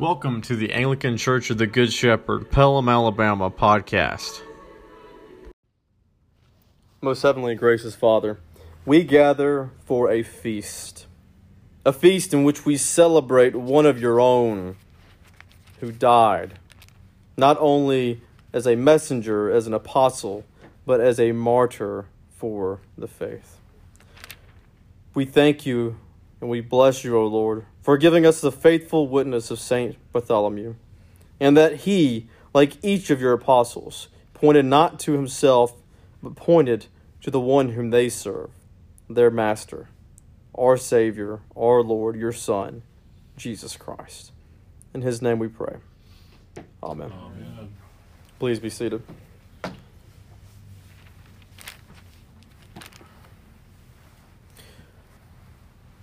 Welcome to the Anglican Church of the Good Shepherd, Pelham, Alabama podcast. Most heavenly gracious Father, we gather for a feast, a feast in which we celebrate one of your own who died, not only as a messenger, as an apostle, but as a martyr for the faith. We thank you and we bless you, O Lord, for giving us the faithful witness of Saint Bartholomew, and that he, like each of your apostles, pointed not to himself, but pointed to the one whom they serve, their Master, our Savior, our Lord, your Son, Jesus Christ. In his name we pray. Amen. Amen. Please be seated.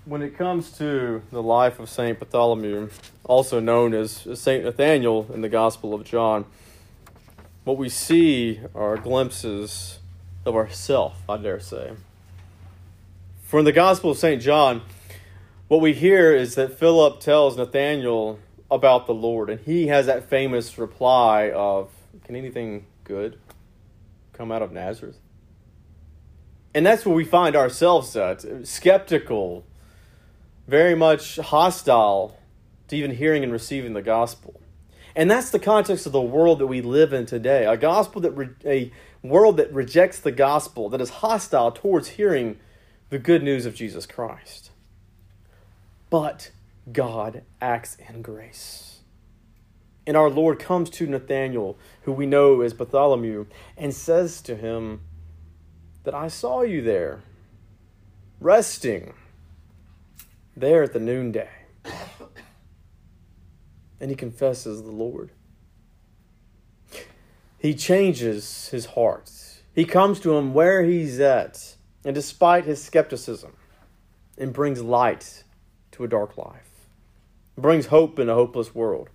When it comes to the life of St. Bartholomew, also known as St. Nathaniel in the Gospel of John, what we see are glimpses of ourself, I dare say. From the Gospel of St. John, what we hear is that Philip tells Nathaniel about the Lord, and he has that famous reply of, Can anything good come out of Nazareth? And that's where we find ourselves at skeptical, very much hostile to even hearing and receiving the gospel. And that's the context of the world that we live in today. A gospel that re- a world that rejects the gospel, that is hostile towards hearing the good news of Jesus Christ. But God acts in grace. And our Lord comes to Nathanael, who we know as Bartholomew, and says to him that I saw you there, resting there at the noonday. And he confesses the Lord. He changes his heart. He comes to him where he's at, and despite his skepticism, and brings light to a dark life, brings hope in a hopeless world,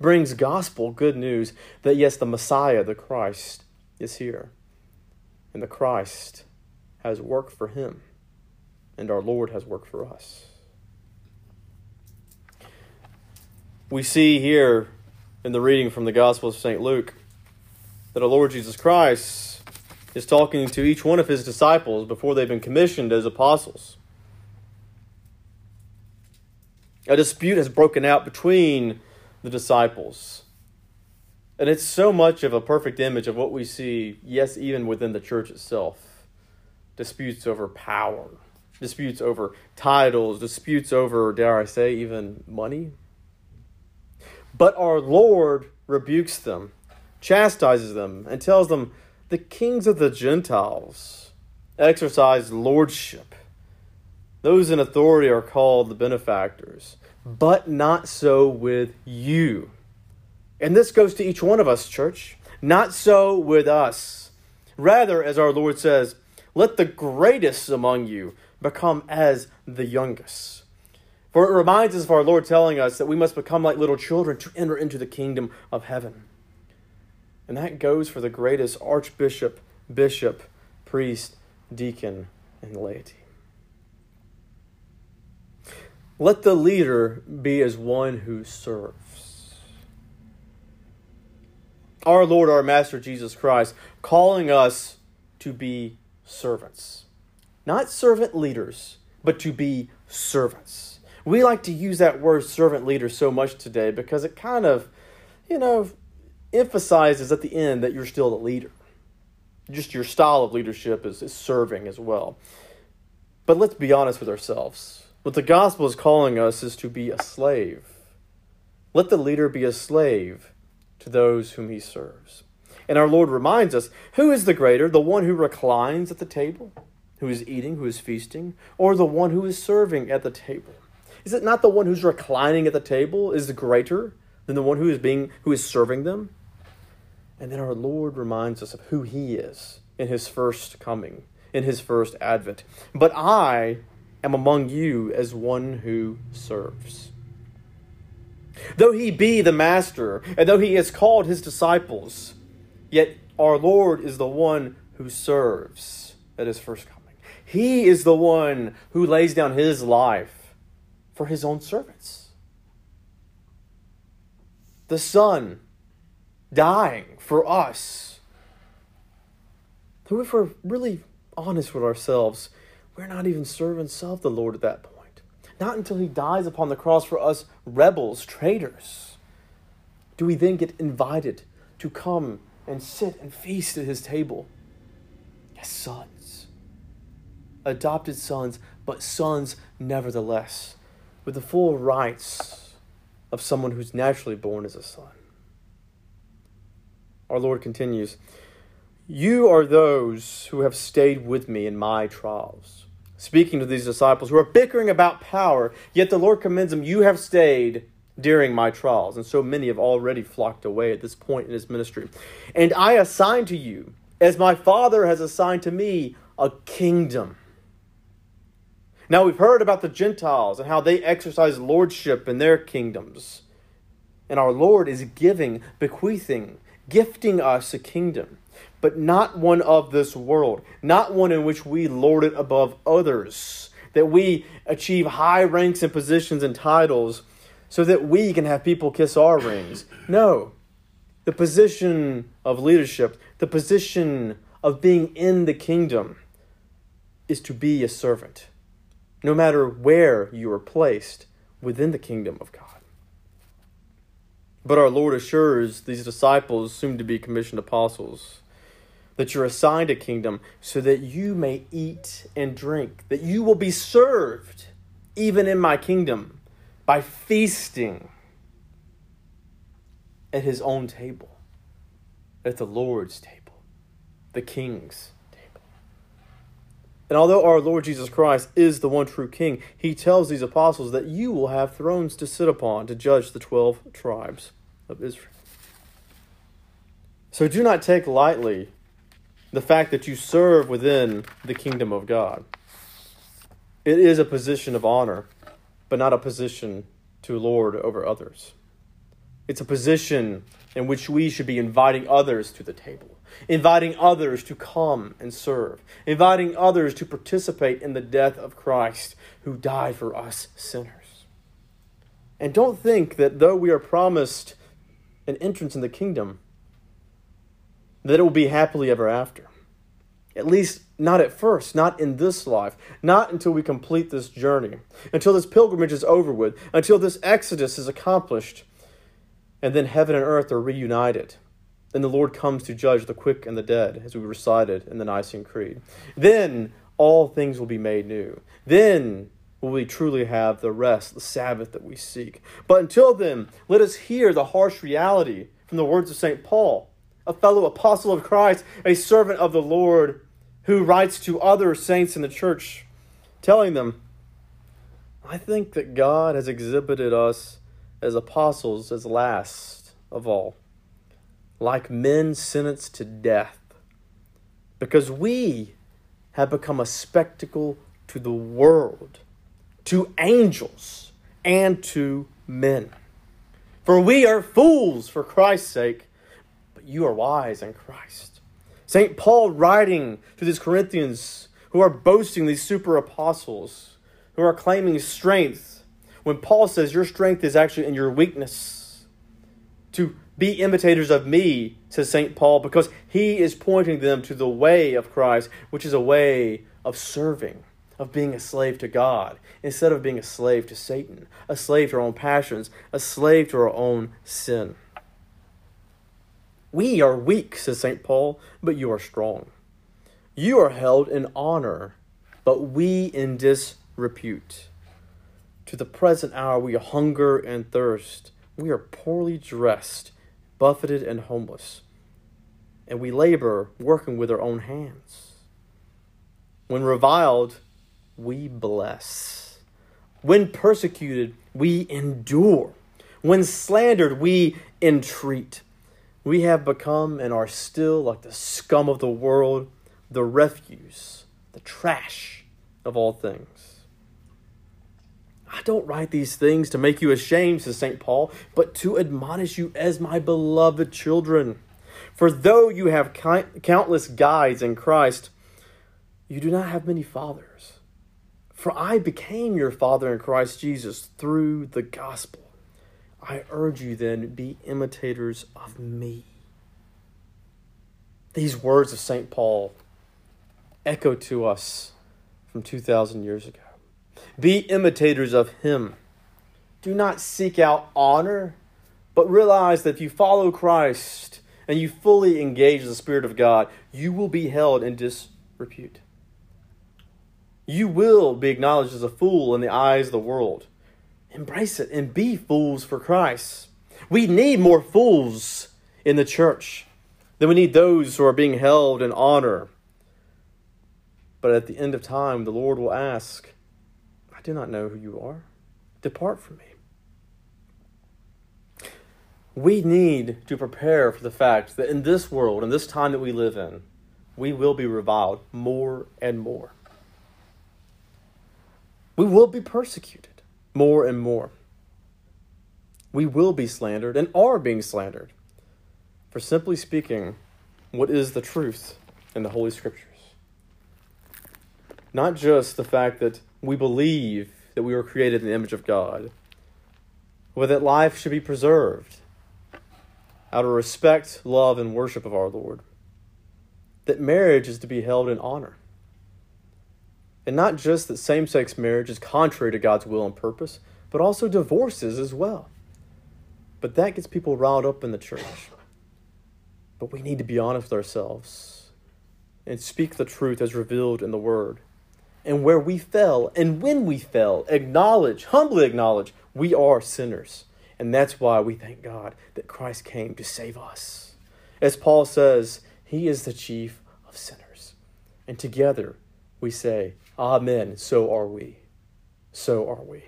brings gospel good news that yes, the Messiah, the Christ, is here. And the Christ has work for him, and our Lord has work for us. We see here in the reading from the Gospel of St. Luke that our Lord Jesus Christ is talking to each one of his disciples before they've been commissioned as apostles. A dispute has broken out between the disciples. And it's so much of a perfect image of what we see, yes, even within the church itself. Disputes over power, disputes over titles, disputes over, dare I say, even money. But our Lord rebukes them, chastises them, and tells them, The kings of the Gentiles exercise lordship. Those in authority are called the benefactors, but not so with you. And this goes to each one of us, church. Not so with us. Rather, as our Lord says, let the greatest among you become as the youngest. For it reminds us of our Lord telling us that we must become like little children to enter into the kingdom of heaven. And that goes for the greatest archbishop, bishop, priest, deacon, and laity. Let the leader be as one who serves. Our Lord, our Master Jesus Christ, calling us to be servants. Not servant leaders, but to be servants. We like to use that word servant leader so much today because it kind of, you know, emphasizes at the end that you're still the leader. Just your style of leadership is, is serving as well. But let's be honest with ourselves. What the gospel is calling us is to be a slave. Let the leader be a slave to those whom he serves. And our Lord reminds us who is the greater, the one who reclines at the table, who is eating, who is feasting, or the one who is serving at the table? Is it not the one who's reclining at the table is greater than the one who is being who is serving them? And then our Lord reminds us of who he is in his first coming, in his first advent. But I am among you as one who serves. Though he be the master, and though he has called his disciples, yet our Lord is the one who serves at his first coming. He is the one who lays down his life for his own servants. the Son, dying for us. So if we're really honest with ourselves, we're not even servants of the Lord at that point. Not until He dies upon the cross for us rebels, traitors, do we then get invited to come and sit and feast at His table as sons. Adopted sons, but sons nevertheless, with the full rights of someone who's naturally born as a son. Our Lord continues You are those who have stayed with me in my trials. Speaking to these disciples who are bickering about power, yet the Lord commends them, You have stayed during my trials. And so many have already flocked away at this point in his ministry. And I assign to you, as my Father has assigned to me, a kingdom. Now we've heard about the Gentiles and how they exercise lordship in their kingdoms. And our Lord is giving, bequeathing, gifting us a kingdom, but not one of this world, not one in which we lord it above others, that we achieve high ranks and positions and titles so that we can have people kiss our rings. No. The position of leadership, the position of being in the kingdom, is to be a servant, no matter where you are placed within the kingdom of God. But our Lord assures these disciples, soon to be commissioned apostles, that you're assigned a kingdom so that you may eat and drink, that you will be served even in my kingdom by feasting at his own table, at the Lord's table, the King's. And although our Lord Jesus Christ is the one true King, he tells these apostles that you will have thrones to sit upon to judge the 12 tribes of Israel. So do not take lightly the fact that you serve within the kingdom of God. It is a position of honor but not a position to lord over others. It's a position in which we should be inviting others to the table, inviting others to come and serve, inviting others to participate in the death of Christ who died for us sinners. And don't think that though we are promised an entrance in the kingdom, that it will be happily ever after. At least not at first, not in this life, not until we complete this journey, until this pilgrimage is over with, until this exodus is accomplished, and then heaven and earth are reunited. Then the Lord comes to judge the quick and the dead, as we recited in the Nicene Creed. Then all things will be made new. Then will we truly have the rest, the Sabbath that we seek. But until then, let us hear the harsh reality from the words of St. Paul a fellow apostle of Christ, a servant of the Lord, who writes to other saints in the church, telling them, I think that God has exhibited us as apostles as last of all, like men sentenced to death, because we have become a spectacle to the world, to angels, and to men. For we are fools for Christ's sake but you are wise in Christ. St. Paul writing to these Corinthians who are boasting these super apostles, who are claiming strength, when Paul says your strength is actually in your weakness. To be imitators of me, says St. Paul, because he is pointing them to the way of Christ, which is a way of serving, of being a slave to God, instead of being a slave to Satan, a slave to our own passions, a slave to our own sin. We are weak, says St. Paul, but you are strong. You are held in honor, but we in disrepute. To the present hour we hunger and thirst. We are poorly dressed, buffeted, and homeless. And we labor, working with our own hands. When reviled, we bless. When persecuted, we endure. When slandered, we entreat. We have become and are still like the scum of the world, the refuse, the trash of all things. I don't write these things to make you ashamed, says St. Paul, but to admonish you as my beloved children. For though you have countless guides in Christ, you do not have many fathers. For I became your father in Christ Jesus through the gospel. I urge you then, be imitators of me. These words of St. Paul echo to us from 2,000 years ago. Be imitators of him. Do not seek out honor, but realize that if you follow Christ and you fully engage the Spirit of God, you will be held in disrepute. You will be acknowledged as a fool in the eyes of the world. Embrace it and be fools for Christ. We need more fools in the church than we need those who are being held in honor. But at the end of time, the Lord will ask, I do not know who you are. Depart from me. We need to prepare for the fact that in this world, in this time that we live in, we will be reviled more and more. We will be persecuted more and more. We will be slandered and are being slandered for simply speaking what is the truth in the Holy Scriptures. Not just the fact that we believe that we were created in the image of God, but that life should be preserved out of respect, love, and worship of our Lord. That marriage is to be held in honor and not just that same sex marriage is contrary to God's will and purpose, but also divorces as well. But that gets people riled up in the church. But we need to be honest with ourselves and speak the truth as revealed in the Word. And where we fell and when we fell, acknowledge, humbly acknowledge, we are sinners. And that's why we thank God that Christ came to save us. As Paul says, He is the chief of sinners. And together we say, Amen. So are we. So are we.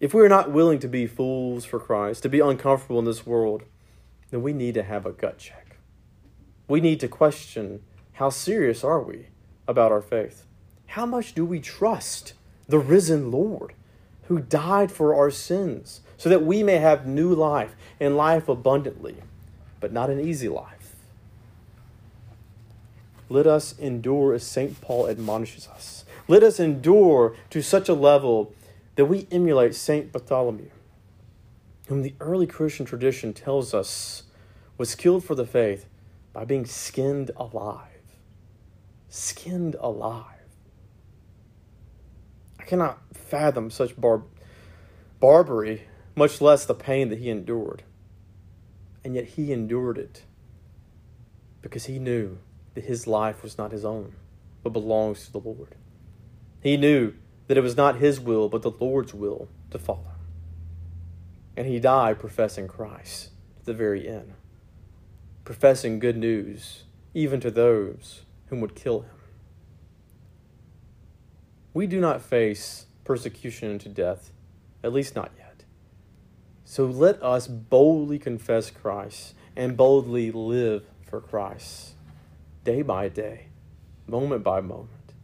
If we are not willing to be fools for Christ, to be uncomfortable in this world, then we need to have a gut check. We need to question how serious are we about our faith? How much do we trust the risen Lord who died for our sins so that we may have new life and life abundantly, but not an easy life? let us endure as St. Paul admonishes us. Let us endure to such a level that we emulate St. Bartholomew, whom the early Christian tradition tells us was killed for the faith by being skinned alive. Skinned alive. I cannot fathom such bar- barbarity, much less the pain that he endured. And yet he endured it because he knew that his life was not his own, but belongs to the Lord. He knew that it was not his will, but the Lord's will to follow. And he died professing Christ to the very end, professing good news even to those whom would kill him. We do not face persecution into death, at least not yet. So let us boldly confess Christ and boldly live for Christ day by day, moment by moment,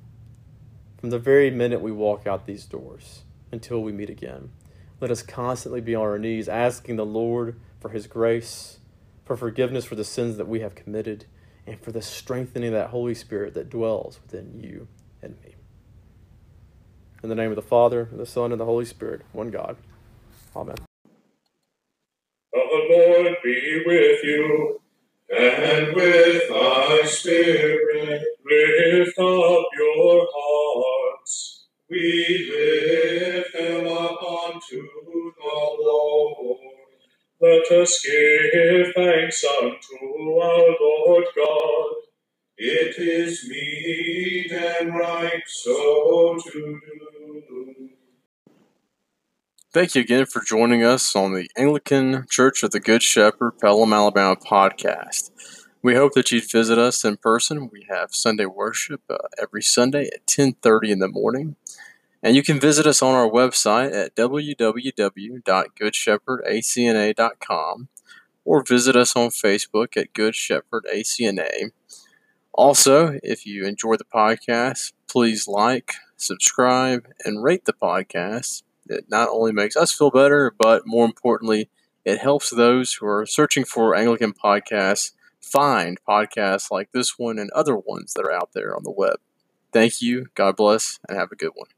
from the very minute we walk out these doors until we meet again. Let us constantly be on our knees asking the Lord for His grace, for forgiveness for the sins that we have committed, and for the strengthening of that Holy Spirit that dwells within you and me. In the name of the Father, and the Son, and the Holy Spirit, one God. Amen. The Lord be with you and with thy spirit lift up your hearts. We lift them up unto the Lord. Let us give thanks unto our Lord God. It is meet and right so to do. Thank you again for joining us on the Anglican Church of the Good Shepherd, Pelham, Alabama podcast. We hope that you'd visit us in person. We have Sunday worship uh, every Sunday at 10:30 in the morning. And you can visit us on our website at www.goodshepherdacna.com or visit us on Facebook at Good Shepherd ACNA. Also, if you enjoy the podcast, please like, subscribe, and rate the podcast. It not only makes us feel better, but more importantly, it helps those who are searching for Anglican podcasts find podcasts like this one and other ones that are out there on the web. Thank you, God bless, and have a good one.